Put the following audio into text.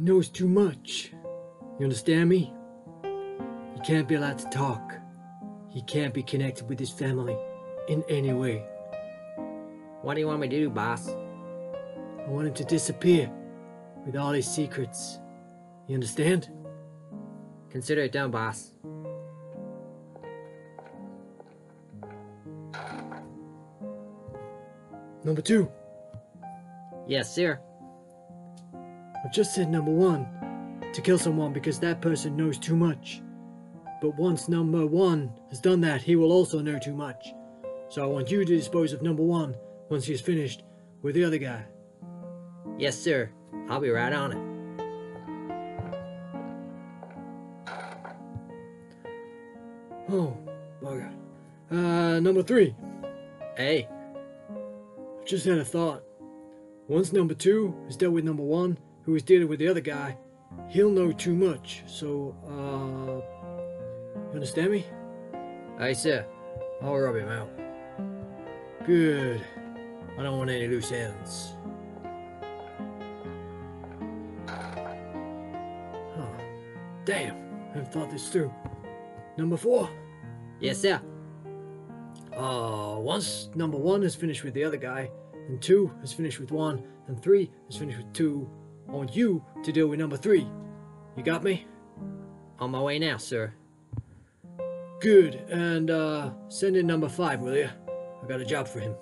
knows too much. You understand me? He can't be allowed to talk. He can't be connected with his family in any way. What do you want me to do, boss? I want him to disappear with all his secrets. You understand? Consider it done, boss. Number two, Yes, sir. I've just said number one to kill someone because that person knows too much. But once number one has done that, he will also know too much. So I want you to dispose of number one once he's finished with the other guy. Yes, sir. I'll be right on it. Oh, bugger. Uh, number three, Hey, I've just had a thought. Once number two has dealt with number one, who is dealing with the other guy, he'll know too much. So, uh, you understand me? hey, sir. I'll rub him out. Good. I don't want any loose ends. Huh. Damn, I haven't thought this through. Number four. Yes, sir. Uh, once number one has finished with the other guy, and two has finished with one, and three has finished with two, I want you to deal with number three. You got me? On my way now, sir. Good. And, uh, send in number five, will you? I got a job for him.